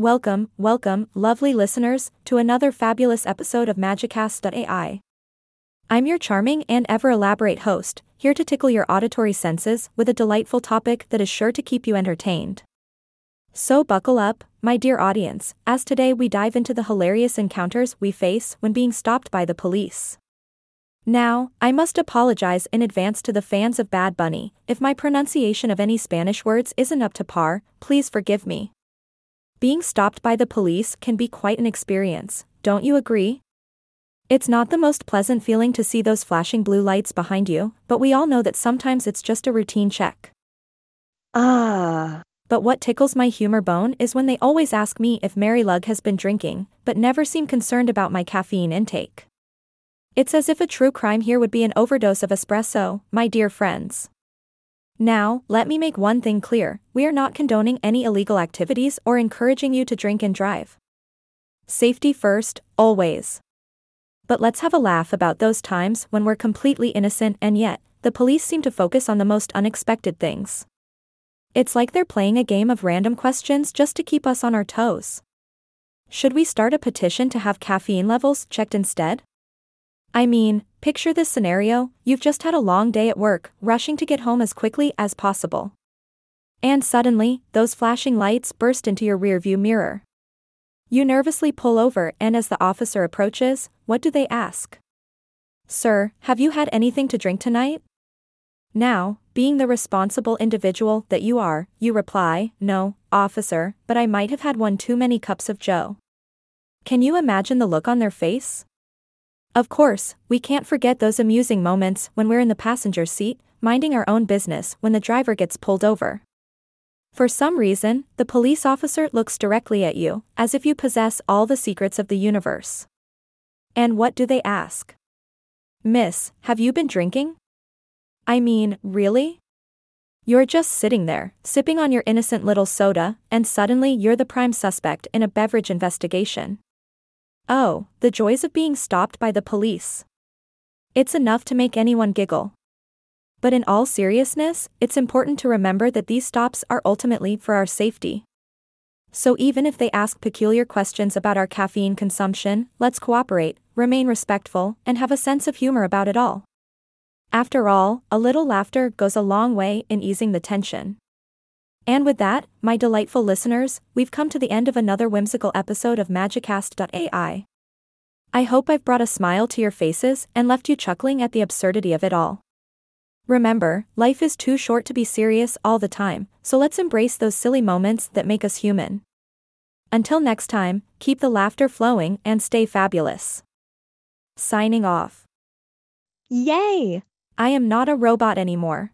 Welcome, welcome, lovely listeners, to another fabulous episode of Magicast.ai. I'm your charming and ever elaborate host, here to tickle your auditory senses with a delightful topic that is sure to keep you entertained. So buckle up, my dear audience, as today we dive into the hilarious encounters we face when being stopped by the police. Now, I must apologize in advance to the fans of Bad Bunny, if my pronunciation of any Spanish words isn't up to par, please forgive me. Being stopped by the police can be quite an experience, don't you agree? It's not the most pleasant feeling to see those flashing blue lights behind you, but we all know that sometimes it's just a routine check. Ah. But what tickles my humor bone is when they always ask me if Mary Lug has been drinking, but never seem concerned about my caffeine intake. It's as if a true crime here would be an overdose of espresso, my dear friends. Now, let me make one thing clear we are not condoning any illegal activities or encouraging you to drink and drive. Safety first, always. But let's have a laugh about those times when we're completely innocent and yet, the police seem to focus on the most unexpected things. It's like they're playing a game of random questions just to keep us on our toes. Should we start a petition to have caffeine levels checked instead? I mean, picture this scenario you've just had a long day at work, rushing to get home as quickly as possible. And suddenly, those flashing lights burst into your rearview mirror. You nervously pull over, and as the officer approaches, what do they ask? Sir, have you had anything to drink tonight? Now, being the responsible individual that you are, you reply, No, officer, but I might have had one too many cups of joe. Can you imagine the look on their face? Of course, we can't forget those amusing moments when we're in the passenger seat, minding our own business when the driver gets pulled over. For some reason, the police officer looks directly at you, as if you possess all the secrets of the universe. And what do they ask? Miss, have you been drinking? I mean, really? You're just sitting there, sipping on your innocent little soda, and suddenly you're the prime suspect in a beverage investigation. Oh, the joys of being stopped by the police. It's enough to make anyone giggle. But in all seriousness, it's important to remember that these stops are ultimately for our safety. So even if they ask peculiar questions about our caffeine consumption, let's cooperate, remain respectful, and have a sense of humor about it all. After all, a little laughter goes a long way in easing the tension. And with that, my delightful listeners, we've come to the end of another whimsical episode of Magicast.ai. I hope I've brought a smile to your faces and left you chuckling at the absurdity of it all. Remember, life is too short to be serious all the time, so let's embrace those silly moments that make us human. Until next time, keep the laughter flowing and stay fabulous. Signing off. Yay! I am not a robot anymore.